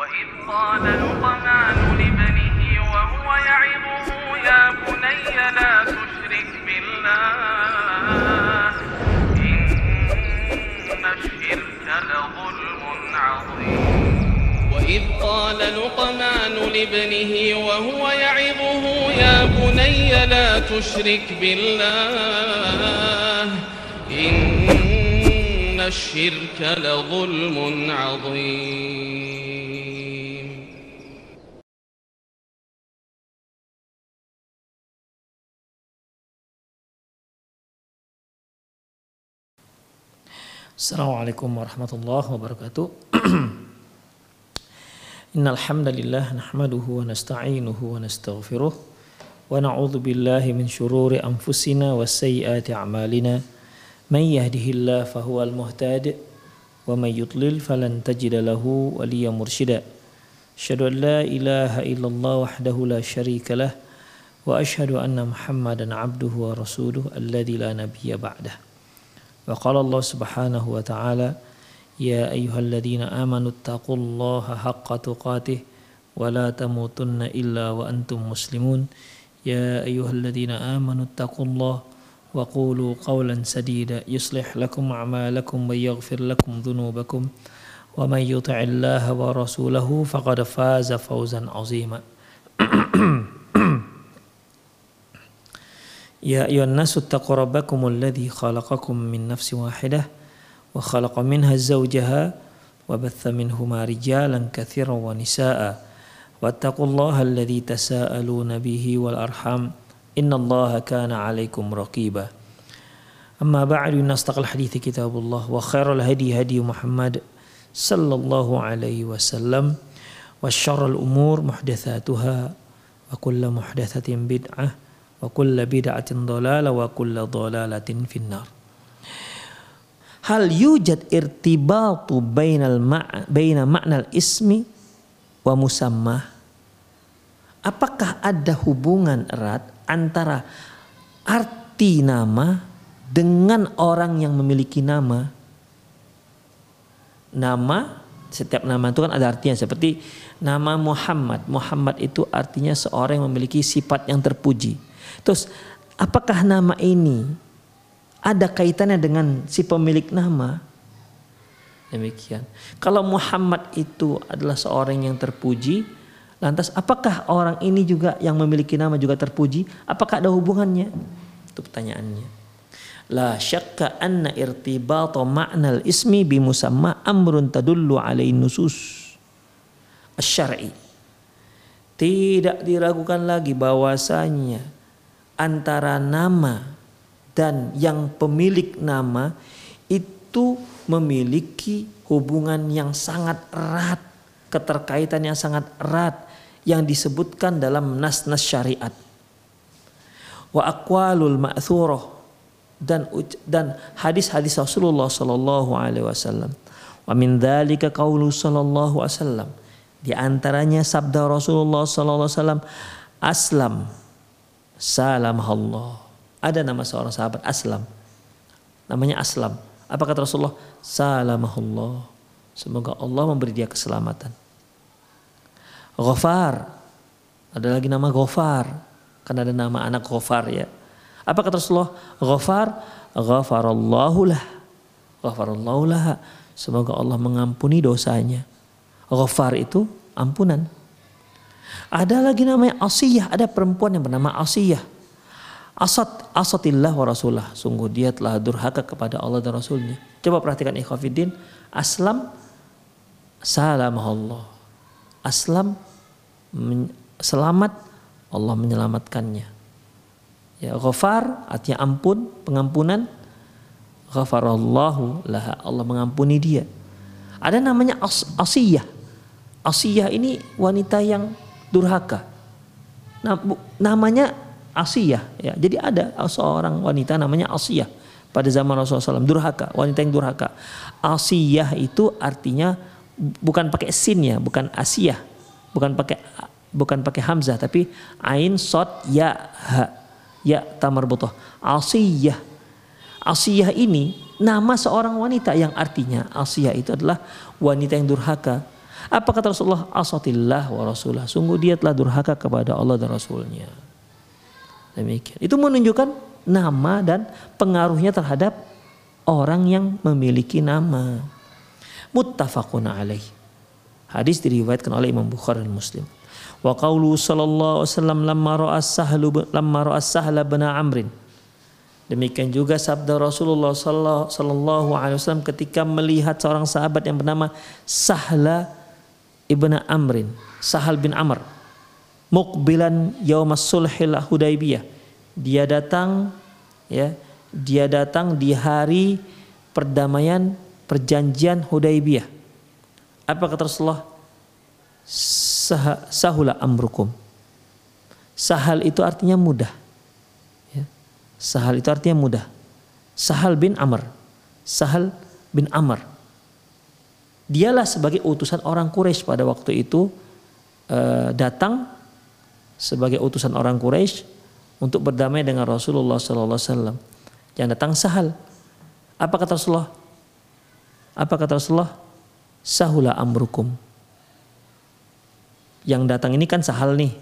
وإذ قال لقمان لابنه وهو يعظه يا بني لا تشرك بالله إن الشرك لظلم عظيم. وإذ قال لقمان لابنه وهو يعظه يا بني لا تشرك بالله إن الشرك لظلم عظيم. Assalamualaikum warahmatullahi wabarakatuh. Innal hamdalillah nahmaduhu wa nasta'inuhu wa nastaghfiruh wa na'udzu billahi min shururi anfusina wa sayyiati a'malina. May yahdihillahu fahuwal muhtadi wa may yudlil falan tajida lahu waliyyan mursyida. Asyhadu an la ilaha illallah wahdahu la syarika lah wa asyhadu anna Muhammadan abduhu wa rasuluhu alladzi la nabiyya ba'dah. وقال الله سبحانه وتعالى يا أيها الذين آمنوا اتقوا الله حق تقاته ولا تموتن إلا وأنتم مسلمون. يا أيها الذين آمنوا اتقوا الله وقولوا قولا سديدا يصلح لكم أعمالكم ويغفر لكم ذنوبكم. ومن يطع الله ورسوله فقد فاز فوزا عظيما. يا أيها الناس اتقوا ربكم الذي خلقكم من نفس واحدة وخلق منها زوجها وبث منهما رجالا كثيرا ونساء واتقوا الله الذي تساءلون به والأرحام إن الله كان عليكم رقيبا. أما بعد إن أصدق الحديث كتاب الله وخير الهدي هدي محمد صلى الله عليه وسلم وشر الأمور محدثاتها وكل محدثة بدعة wa kulla bid'atin dhalalah wa kulla dhalalatin finnar. Hal yujad irtibatu bainal ma' baina ma'nal ismi wa musammah? Apakah ada hubungan erat antara arti nama dengan orang yang memiliki nama? Nama setiap nama itu kan ada artinya seperti nama Muhammad. Muhammad itu artinya seorang yang memiliki sifat yang terpuji. Terus apakah nama ini ada kaitannya dengan si pemilik nama? Demikian. Kalau Muhammad itu adalah seorang yang terpuji, lantas apakah orang ini juga yang memiliki nama juga terpuji? Apakah ada hubungannya? Itu pertanyaannya. La syakka anna irtibata ma'nal ismi bi musamma amrun tadullu alaihi nusus asy-syar'i. Tidak diragukan lagi bahwasanya antara nama dan yang pemilik nama itu memiliki hubungan yang sangat erat, keterkaitan yang sangat erat yang disebutkan dalam nas-nas syariat. Wa aqwalul ma'thurah dan dan hadis-hadis Rasulullah sallallahu alaihi wasallam. Wa min dzalika qaulu sallallahu alaihi wasallam. Di antaranya sabda Rasulullah sallallahu alaihi wasallam, "Aslam salam Allah. Ada nama seorang sahabat Aslam. Namanya Aslam. Apa kata Rasulullah? Salamahullah. Semoga Allah memberi dia keselamatan. Ghafar. Ada lagi nama Ghafar. Karena ada nama anak Ghafar ya. Apa kata Rasulullah? Ghafar. Ghafarallahu lah. Ghafarallahu lah. Semoga Allah mengampuni dosanya. Ghafar itu ampunan. Ada lagi namanya Asiyah, ada perempuan yang bernama Asiyah. Asat asatillah wa rasulah. Sungguh dia telah durhaka kepada Allah dan Rasulnya. Coba perhatikan ikhwafiddin. Aslam salam Allah. Aslam selamat Allah menyelamatkannya. Ya ghafar artinya ampun, pengampunan. Ghafarallahu laha Allah mengampuni dia. Ada namanya as Asiyah. Asiyah ini wanita yang durhaka. Nah, namanya Asiyah ya. Jadi ada seorang wanita namanya Asiyah pada zaman Rasulullah SAW durhaka, wanita yang durhaka. Asiyah itu artinya bukan pakai sin ya, bukan Asiyah, bukan pakai bukan pakai hamzah tapi ain sod ya ha ya tamar butoh. Asiyah. Asiyah ini nama seorang wanita yang artinya Asiyah itu adalah wanita yang durhaka. Apa kata Rasulullah? Asatillah wa rasulah. Sungguh dia telah durhaka kepada Allah dan Rasulnya. Demikian. Itu menunjukkan nama dan pengaruhnya terhadap orang yang memiliki nama. Muttafaqun alaih. Hadis diriwayatkan oleh Imam Bukhari dan Muslim. Wa qawlu sallallahu alaihi wasallam lamma ra'a sahlu lamma ra'a sahla bin Amrin. Demikian juga sabda Rasulullah sallallahu alaihi wasallam ketika melihat seorang sahabat yang bernama Sahla ibn Amrin, Sahal bin Amr. Mukbilan yaumas sulhil Hudaybiyah. Dia datang ya, dia datang di hari perdamaian perjanjian Hudaybiyah. Apa kata Rasulullah? Sah, sahula amrukum. Sahal itu artinya mudah. Ya. Sahal itu artinya mudah. Sahal bin Amr. Sahal bin Amr. Dialah sebagai utusan orang Quraisy pada waktu itu uh, datang sebagai utusan orang Quraisy untuk berdamai dengan Rasulullah SAW. Yang datang Sahal. Apa kata Rasulullah? Apa kata Rasulullah? Sahula amrukum. Yang datang ini kan sahal nih.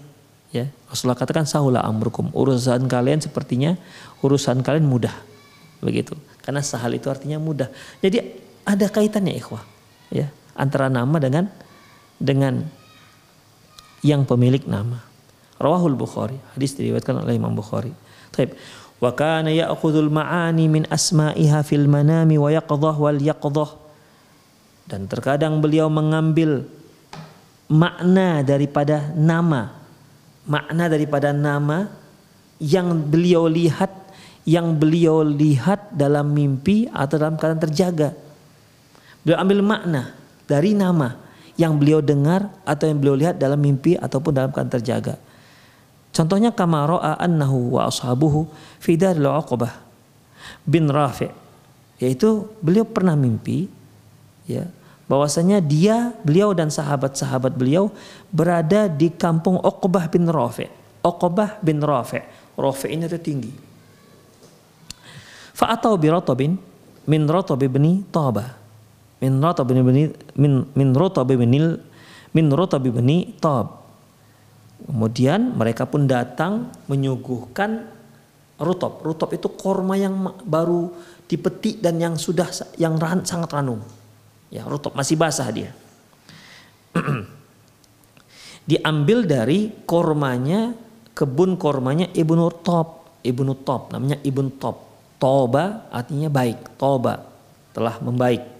Ya, Rasulullah katakan sahula amrukum. Urusan kalian sepertinya urusan kalian mudah. Begitu. Karena sahal itu artinya mudah. Jadi ada kaitannya ikhwah. Ya, antara nama dengan dengan yang pemilik nama. Rawahul Bukhari. Hadis diriwayatkan oleh Imam Bukhari. Taib. Wa kana ya'khudhul ma'ani min asma'iha fil manami wa yaqdhah wal yaqdhah. Dan terkadang beliau mengambil makna daripada nama. Makna daripada nama yang beliau lihat yang beliau lihat dalam mimpi atau dalam keadaan terjaga. Beliau ambil makna dari nama yang beliau dengar atau yang beliau lihat dalam mimpi ataupun dalam keadaan terjaga. Contohnya kama ra'a annahu wa ashabuhu fi daril Uqbah bin Rafi' yaitu beliau pernah mimpi ya bahwasanya dia beliau dan sahabat-sahabat beliau berada di kampung Uqbah bin Rafi'. Uqbah bin Rafi'. Rafi' ini itu tinggi. Fa'atau bi min ratab bin Taba. Min ratab bin min min ratab bin min ratab bin Tab Kemudian mereka pun datang menyuguhkan rutop. Rutop itu korma yang baru dipetik dan yang sudah yang ran, sangat ranum. Ya, rutop masih basah dia. Diambil dari kormanya kebun kormanya Ibnu Top, Ibnu Top namanya Ibnu Top. Toba artinya baik, toba telah membaik.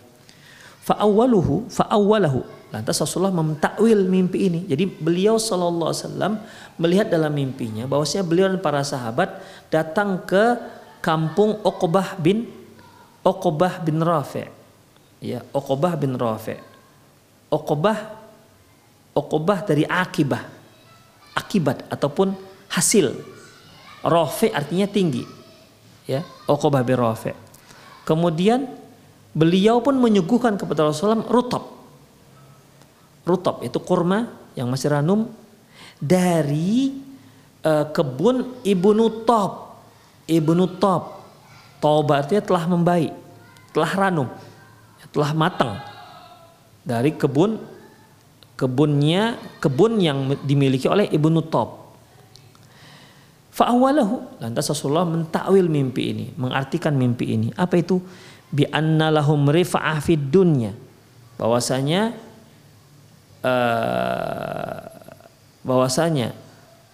Fa'awwaluhu fa'awwalahu Lantas Rasulullah mentakwil mimpi ini. Jadi beliau Shallallahu Alaihi Wasallam melihat dalam mimpinya bahwasanya beliau dan para sahabat datang ke kampung Okobah bin Okobah bin Rafi. Ya, Okobah bin Rafi. Okobah Okobah dari akibah. Akibat ataupun hasil. Rafi artinya tinggi. Ya, Okobah bin Rafi. Kemudian beliau pun menyuguhkan kepada Rasulullah rutab rutab itu kurma yang masih ranum dari uh, kebun Ibnu Top. Ibnu Top. Toba artinya telah membaik, telah ranum, telah matang dari kebun kebunnya kebun yang dimiliki oleh Ibnu Top. Fa'awalahu lantas Rasulullah mentakwil mimpi ini, mengartikan mimpi ini. Apa itu? Bi anna lahum rifa'ah fid dunya. Bahwasanya uh, bahwasanya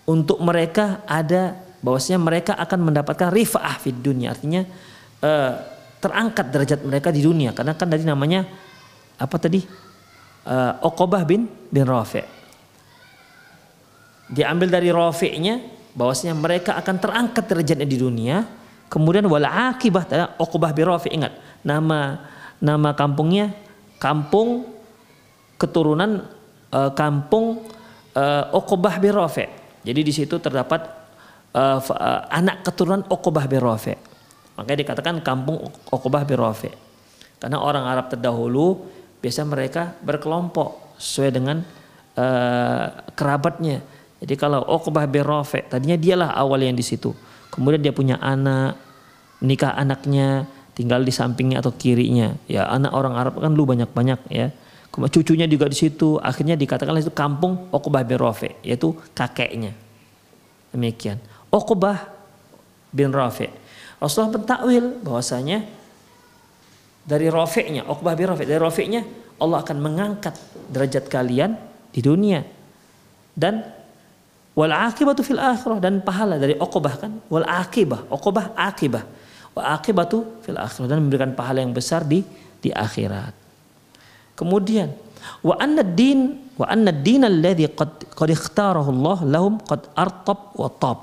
untuk mereka ada bahwasanya mereka akan mendapatkan rifa'ah fid dunia artinya uh, terangkat derajat mereka di dunia. Karena kan tadi namanya apa tadi? Uh, Uqbah bin bin Rafi' diambil dari Rafi'nya bahwasanya mereka akan terangkat derajatnya di dunia kemudian wala akibah Uqbah bin Rafi' ingat nama nama kampungnya kampung keturunan uh, kampung uh, Uqbah bin Rafi. Jadi di situ terdapat uh, uh, anak keturunan Uqbah bin Rafi. Makanya dikatakan kampung Uqbah bin Rafi. Karena orang Arab terdahulu biasa mereka berkelompok sesuai dengan uh, kerabatnya. Jadi kalau Uqbah bin Rafi tadinya dialah awal yang di situ. Kemudian dia punya anak, nikah anaknya, tinggal di sampingnya atau kirinya. Ya anak orang Arab kan lu banyak-banyak ya Kemudian cucunya juga di situ. Akhirnya dikatakan itu kampung Uqbah bin Rafi, yaitu kakeknya. Demikian. Uqbah bin Rafi. Rasulullah pentakwil bahwasanya dari Rafi'nya, Uqbah bin Rafi, dari Rafi'nya Allah akan mengangkat derajat kalian di dunia. Dan wal akibatu fil akhirah dan pahala dari Uqbah kan wal akibah, Uqbah akibah. Wa akibatu fil akhirah dan memberikan pahala yang besar di di akhirat. Kemudian wa anna din wa anna din alladhi qad qad ikhtarahu Allah lahum qad artab wa tab.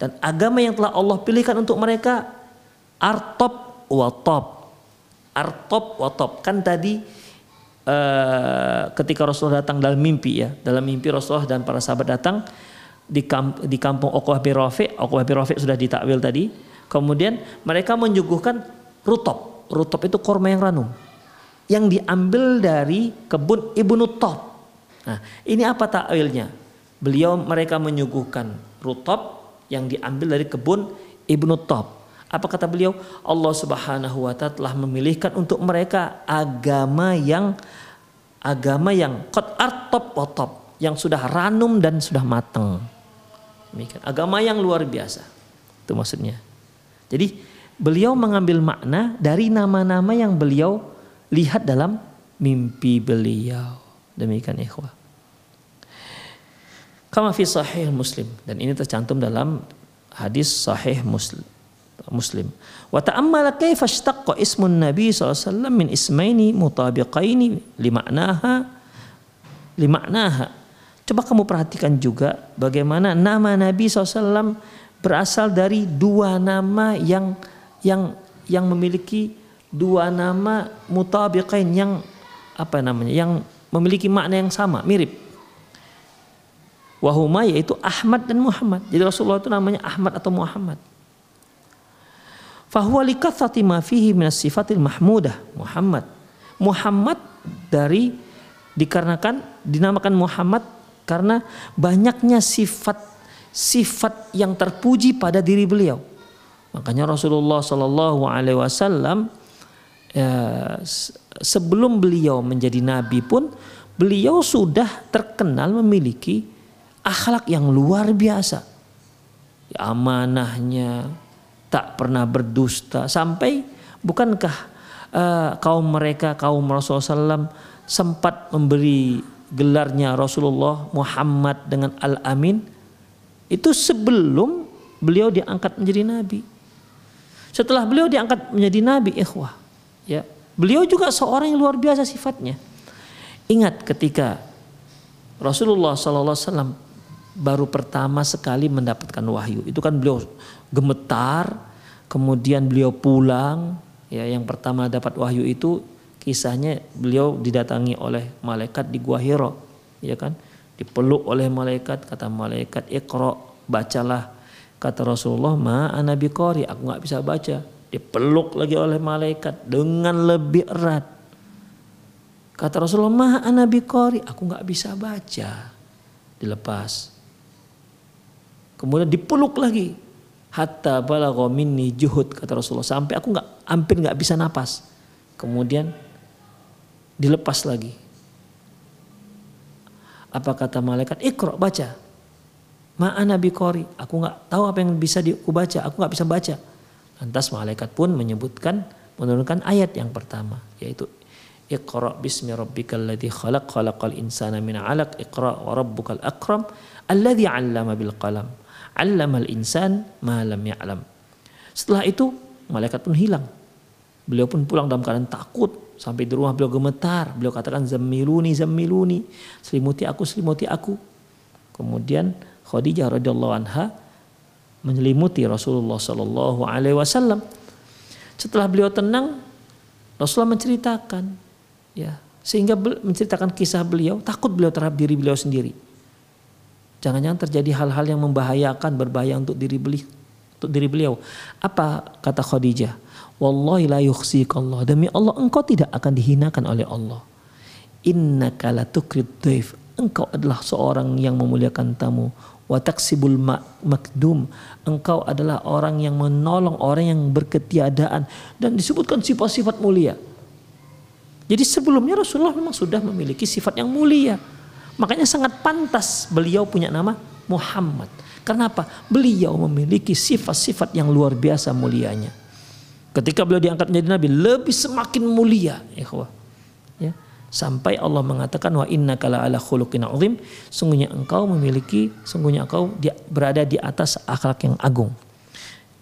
Dan agama yang telah Allah pilihkan untuk mereka artab wa tab. Artab wa tab. Kan tadi uh, ketika Rasulullah datang dalam mimpi ya, dalam mimpi Rasulullah dan para sahabat datang di, kamp, di kampung Uqbah bin Rafi, Uqbah bin Rafi sudah ditakwil tadi. Kemudian mereka menyuguhkan rutop Rutop itu korma yang ranum. Yang diambil dari kebun Ibnu Top. Nah, ini apa takwilnya? Beliau mereka menyuguhkan rutop yang diambil dari kebun Ibnu Top. Apa kata beliau? Allah Subhanahu wa taala telah memilihkan untuk mereka agama yang agama yang qad artop top yang sudah ranum dan sudah matang. Demikian. Agama yang luar biasa. Itu maksudnya. Jadi beliau mengambil makna dari nama-nama yang beliau lihat dalam mimpi beliau. Demikian ikhwah. Kama fi sahih Muslim dan ini tercantum dalam hadis sahih Muslim. Muslim. Wa ta'ammala kaifa ishtaqqa ismun Nabi SAW min ismaini mutabiqaini limaknaha limaknaha. Coba kamu perhatikan juga bagaimana nama Nabi SAW berasal dari dua nama yang yang yang memiliki dua nama mutabiqain yang apa namanya yang memiliki makna yang sama mirip wahuma yaitu Ahmad dan Muhammad jadi Rasulullah itu namanya Ahmad atau Muhammad fahuwa likathati minas sifatil mahmudah Muhammad Muhammad dari dikarenakan dinamakan Muhammad karena banyaknya sifat sifat yang terpuji pada diri beliau Makanya Rasulullah Shallallahu Alaihi Wasallam ya, sebelum beliau menjadi nabi pun beliau sudah terkenal memiliki akhlak yang luar biasa. Ya, amanahnya tak pernah berdusta sampai bukankah uh, kaum mereka kaum Rasulullah SAW sempat memberi gelarnya Rasulullah Muhammad dengan Al Amin itu sebelum beliau diangkat menjadi nabi. Setelah beliau diangkat menjadi nabi ikhwah, ya. Beliau juga seorang yang luar biasa sifatnya. Ingat ketika Rasulullah SAW baru pertama sekali mendapatkan wahyu, itu kan beliau gemetar, kemudian beliau pulang, ya yang pertama dapat wahyu itu kisahnya beliau didatangi oleh malaikat di Gua Hiro, ya kan? Dipeluk oleh malaikat, kata malaikat, "Iqra, bacalah Kata Rasulullah, ma anabi kori, aku nggak bisa baca. Dipeluk lagi oleh malaikat dengan lebih erat. Kata Rasulullah, ma anabi kori, aku nggak bisa baca. Dilepas. Kemudian dipeluk lagi. Hatta balagha minni juhud kata Rasulullah sampai aku nggak hampir nggak bisa napas. Kemudian dilepas lagi. Apa kata malaikat? Ikra baca. Ma'ana kori, aku nggak tahu apa yang bisa baca, aku nggak bisa baca. Lantas malaikat pun menyebutkan menurunkan ayat yang pertama yaitu Iqra bismi rabbikal ladzi khalaq khalaqal insana min 'alaq Iqra wa rabbukal akram alladzi 'allama bil qalam 'allamal insan ma lam ya'lam. Setelah itu malaikat pun hilang. Beliau pun pulang dalam keadaan takut sampai di rumah beliau gemetar. Beliau katakan zammiluni zammiluni, selimuti aku selimuti aku. Kemudian Khadijah radhiyallahu anha menyelimuti Rasulullah Shallallahu alaihi wasallam. Setelah beliau tenang, Rasulullah menceritakan ya, sehingga menceritakan kisah beliau, takut beliau terhadap diri beliau sendiri. Jangan-jangan terjadi hal-hal yang membahayakan, berbahaya untuk diri beliau, untuk diri beliau. Apa kata Khadijah? Wallahi la yukhsikallah. Demi Allah engkau tidak akan dihinakan oleh Allah. Innaka la tukrid Engkau adalah seorang yang memuliakan tamu wa taksibul makdum engkau adalah orang yang menolong orang yang berketiadaan dan disebutkan sifat-sifat mulia Jadi sebelumnya Rasulullah memang sudah memiliki sifat yang mulia. Makanya sangat pantas beliau punya nama Muhammad. Kenapa? Beliau memiliki sifat-sifat yang luar biasa mulianya. Ketika beliau diangkat menjadi nabi, lebih semakin mulia, ikhwah. Ya. Sampai Allah mengatakan wa inna kala ala khuluqin azim, sungguhnya engkau memiliki, sungguhnya engkau berada di atas akhlak yang agung.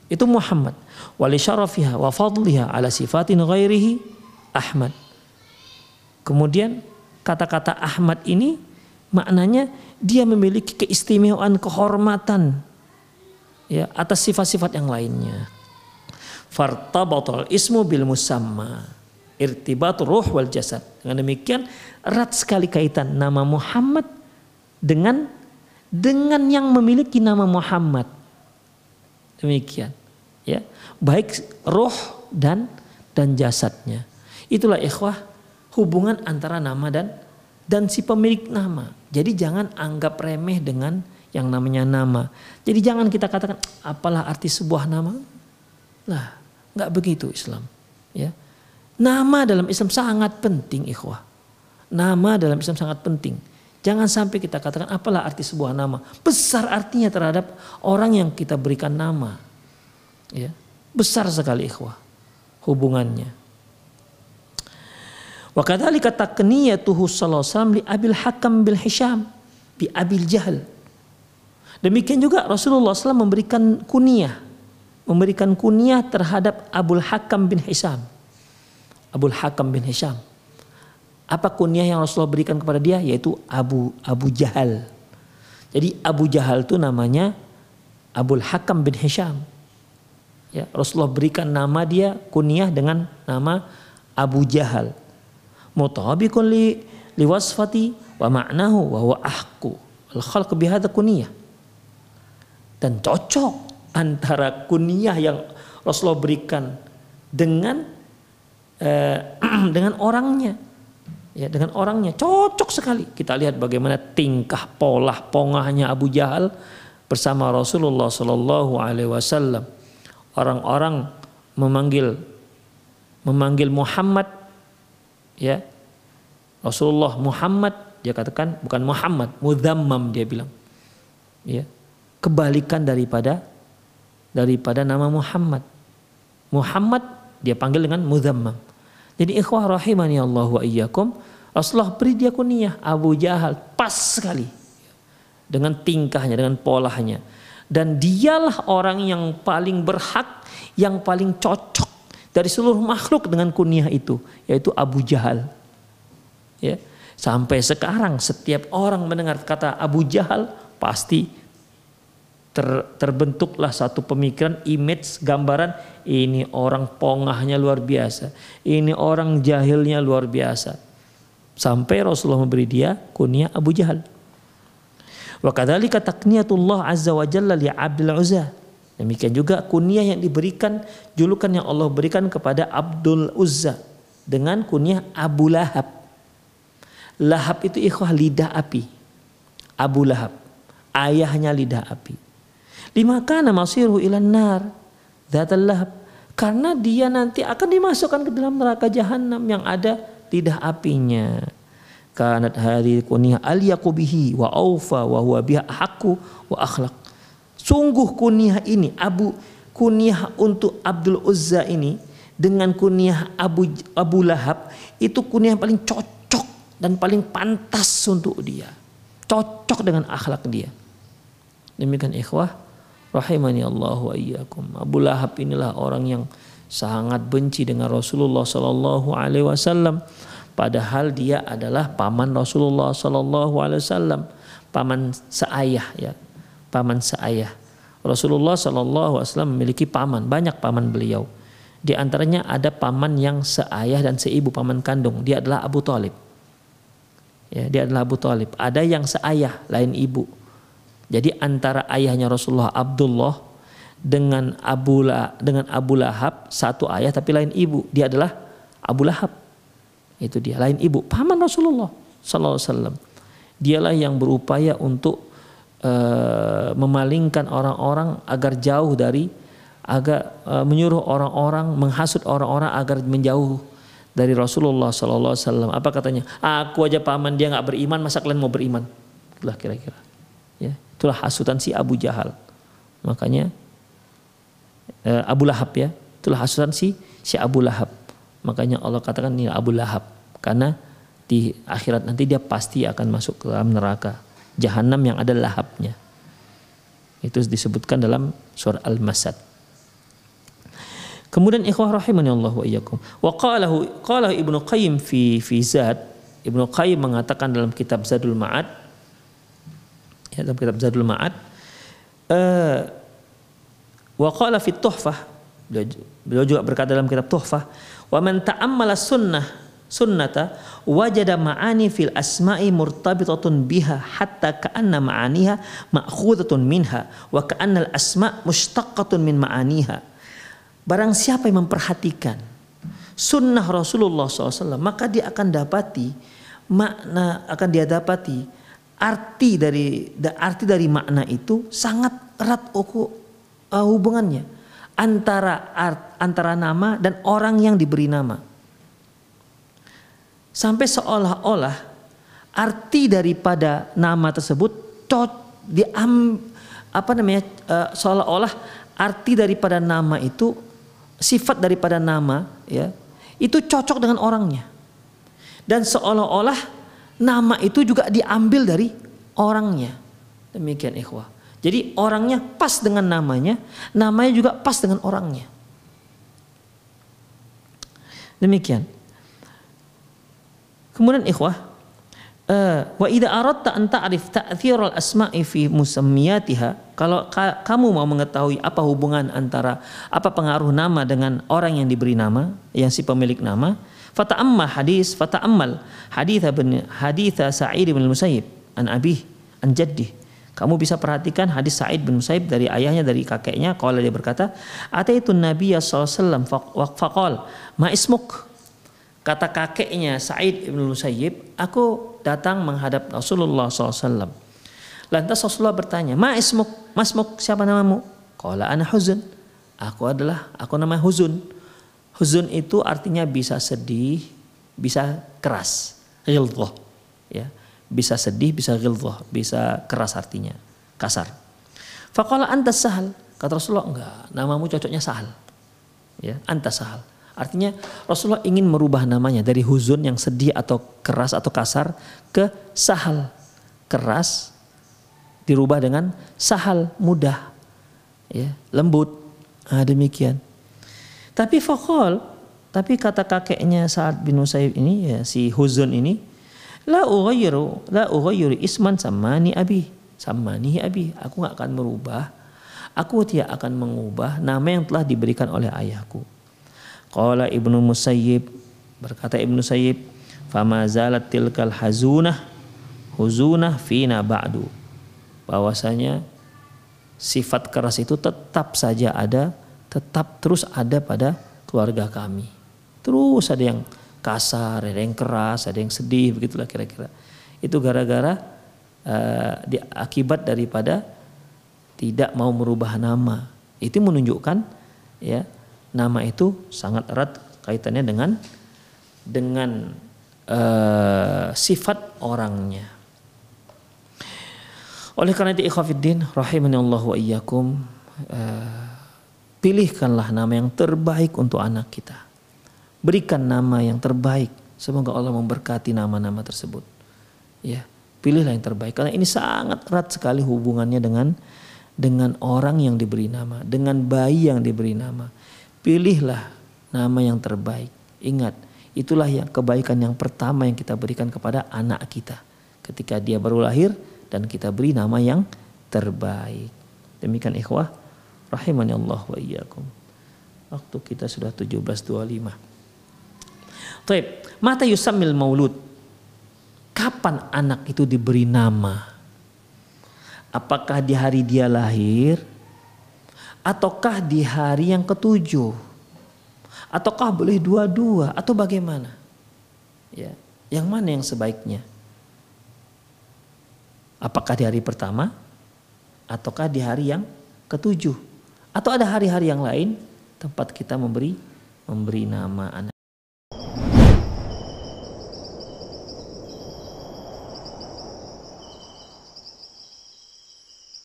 Itu Muhammad. Wa li syarafiha wa fadliha ala sifatin ghairihi Ahmad. Kemudian kata-kata Ahmad ini maknanya dia memiliki keistimewaan kehormatan ya atas sifat-sifat yang lainnya. Fartabatul ismu bil musamma irtibat ruh wal jasad. Dengan demikian erat sekali kaitan nama Muhammad dengan dengan yang memiliki nama Muhammad. Demikian ya. Baik roh dan dan jasadnya. Itulah ikhwah hubungan antara nama dan dan si pemilik nama. Jadi jangan anggap remeh dengan yang namanya nama. Jadi jangan kita katakan apalah arti sebuah nama. Lah, nggak begitu Islam. Ya. Nama dalam Islam sangat penting, ikhwah. Nama dalam Islam sangat penting. Jangan sampai kita katakan apalah arti sebuah nama. Besar artinya terhadap orang yang kita berikan nama. Ya. Besar sekali ikhwah hubungannya. Wa kadzalika takniyatuhu sallallahu alaihi wasallam li Abil Hakam bil Hisham bi Abil Jahal. Demikian juga Rasulullah SAW memberikan kunyah, memberikan kunyah terhadap Abul Hakam bin Hisham. Abul Hakam bin Hisham. Apa kunyah yang Rasulullah berikan kepada dia? Yaitu Abu Abu Jahal. Jadi Abu Jahal itu namanya Abul Hakam bin Hisham. Ya, Rasulullah berikan nama dia kunyah dengan nama Abu Jahal mutabiqun li liwasfati wa ma'nahu wa huwa ahku al khalq bihadza kuniyah. Dan cocok antara kuniyah yang Rasulullah berikan dengan eh, dengan orangnya. Ya dengan orangnya. Cocok sekali. Kita lihat bagaimana tingkah pola pongahnya Abu Jahal bersama Rasulullah Shallallahu Alaihi Wasallam. Orang-orang memanggil memanggil Muhammad ya. Rasulullah Muhammad dia katakan bukan Muhammad mudzammam dia bilang. Ya. Kebalikan daripada daripada nama Muhammad. Muhammad dia panggil dengan mudzammam jadi ikhwah rahimani Allah wa iyyakum Rasulullah beri dia kunyah Abu Jahal pas sekali. Dengan tingkahnya dengan polanya dan dialah orang yang paling berhak yang paling cocok dari seluruh makhluk dengan kunyah itu yaitu Abu Jahal. Ya. Sampai sekarang setiap orang mendengar kata Abu Jahal pasti ter, terbentuklah satu pemikiran image gambaran ini orang pongahnya luar biasa. Ini orang jahilnya luar biasa. Sampai Rasulullah memberi dia kunyah Abu Jahal. Wa kadzalika takniyatullah azza wa jalla li Abdul Uzza Demikian juga kunyah yang diberikan, julukan yang Allah berikan kepada Abdul Uzza dengan kunyah Abu Lahab. Lahab itu ikhwah lidah api. Abu Lahab, ayahnya lidah api. Lima kana ilan nar. Zatal lahab. Karena dia nanti akan dimasukkan ke dalam neraka jahanam yang ada lidah apinya. Kanat hari kunyah al yakubihi wa aufa wa huwa biha haqqu wa akhlaq Sungguh kunyah ini Abu kunyah untuk Abdul Uzza ini dengan kunyah Abu Abu Lahab itu kunyah paling cocok dan paling pantas untuk dia. Cocok dengan akhlak dia. Demikian ikhwah rahimani Allah wa iyyakum. Abu Lahab inilah orang yang sangat benci dengan Rasulullah sallallahu alaihi wasallam padahal dia adalah paman Rasulullah sallallahu alaihi wasallam, paman seayah ya paman seayah. Rasulullah Wasallam memiliki paman, banyak paman beliau. Di antaranya ada paman yang seayah dan seibu paman kandung. Dia adalah Abu Talib. Ya, dia adalah Abu Talib. Ada yang seayah, lain ibu. Jadi antara ayahnya Rasulullah Abdullah dengan Abu La, dengan Abu Lahab satu ayah tapi lain ibu. Dia adalah Abu Lahab. Itu dia lain ibu. Paman Rasulullah Sallallahu Alaihi Wasallam. Dialah yang berupaya untuk uh, memalingkan orang-orang agar jauh dari agar uh, menyuruh orang-orang menghasut orang-orang agar menjauh dari Rasulullah Sallallahu Alaihi Wasallam. Apa katanya? Aku aja paman dia nggak beriman, masa kalian mau beriman? Itulah kira-kira. Ya, itulah hasutan si Abu Jahal. Makanya eh, Abu Lahab ya, itulah hasutan si si Abu Lahab. Makanya Allah katakan ini Abu Lahab karena di akhirat nanti dia pasti akan masuk ke dalam neraka jahanam yang ada lahabnya. Itu disebutkan dalam surah Al-Masad. Kemudian ikhwah rahimani Allah wa iyyakum. Wa qalahu qala Ibnu Qayyim fi fi Zad, Ibnu Qayyim mengatakan dalam kitab Zadul Ma'ad ya dalam kitab Zadul Ma'ad uh, wa qala fi Tuhfah beliau juga berkata dalam kitab Tuhfah wa man ta'ammala sunnah sunnata wajada ma'ani fil asma'i murtabitatun biha hatta ka'anna ma'aniha ma'khudatun minha wa ka'anna al asma' mushtaqqatun min ma'aniha Barang siapa yang memperhatikan sunnah Rasulullah SAW, maka dia akan dapati makna akan dia dapati arti dari arti dari makna itu sangat erat uh, hubungannya antara art, antara nama dan orang yang diberi nama. Sampai seolah-olah arti daripada nama tersebut tot diam apa namanya uh, seolah-olah arti daripada nama itu sifat daripada nama ya itu cocok dengan orangnya. Dan seolah-olah nama itu juga diambil dari orangnya. Demikian ikhwah. Jadi orangnya pas dengan namanya namanya juga pas dengan orangnya. Demikian kemudian ikhwah Eh, wa idza aradta an ta'rif ta'thir al-asma'i fi musammiyatiha kalau ka, kamu mau mengetahui apa hubungan antara apa pengaruh nama dengan orang yang diberi nama yang si pemilik nama fata'ammal hadis fata'ammal hadits bin hadits Sa'id bin Musayyib an abi an jaddi kamu bisa perhatikan hadis Sa'id bin Musayyib dari ayahnya dari kakeknya kalau dia berkata ataitu nabiyya sallallahu alaihi wasallam faqal ma ismuk Kata kakeknya Sa'id ibn Musayyib, aku datang menghadap Rasulullah SAW. Lantas Rasulullah bertanya, Ma ismuk, masmuk, siapa namamu? Qala ana huzun. Aku adalah, aku nama huzun. Huzun itu artinya bisa sedih, bisa keras. Ghilzah. Ya. Bisa sedih, bisa ghilzah, bisa keras artinya. Kasar. Faqala anta sahal. Kata Rasulullah, enggak, namamu cocoknya sahal. Ya, anta sahal. Artinya Rasulullah ingin merubah namanya dari huzun yang sedih atau keras atau kasar ke sahal. Keras dirubah dengan sahal mudah. Ya, lembut. Nah, demikian. Tapi fakol, tapi kata kakeknya saat bin ini ya si huzun ini la ughayyiru la ughayyiru isman samani abi samani abi aku nggak akan merubah aku tidak akan mengubah nama yang telah diberikan oleh ayahku Qala Ibnu Musayyib berkata Ibnu Musayyib fama zalat tilkal hazunah huzunah fina ba'du. Bahwasanya sifat keras itu tetap saja ada tetap terus ada pada keluarga kami. Terus ada yang kasar ada yang keras ada yang sedih begitulah kira-kira. Itu gara-gara uh, di, akibat daripada tidak mau merubah nama. Itu menunjukkan ya nama itu sangat erat kaitannya dengan dengan uh, sifat orangnya. Oleh karena itu ikhwafiddin rahimani Allah wa iyyakum uh, pilihkanlah nama yang terbaik untuk anak kita. Berikan nama yang terbaik. Semoga Allah memberkati nama-nama tersebut. Ya, pilihlah yang terbaik karena ini sangat erat sekali hubungannya dengan dengan orang yang diberi nama, dengan bayi yang diberi nama Pilihlah nama yang terbaik. Ingat, itulah yang kebaikan yang pertama yang kita berikan kepada anak kita. Ketika dia baru lahir dan kita beri nama yang terbaik. Demikian ikhwah, rahimani Allah wa iyyakum. Waktu kita sudah 17.25. Taib, mata yusamil maulud. Kapan anak itu diberi nama? Apakah di hari dia lahir ataukah di hari yang ketujuh? Ataukah boleh dua-dua? Atau bagaimana? Ya yang mana yang sebaiknya? Apakah di hari pertama? Ataukah di hari yang ketujuh? Atau ada hari-hari yang lain? Tempat kita memberi memberi nama anak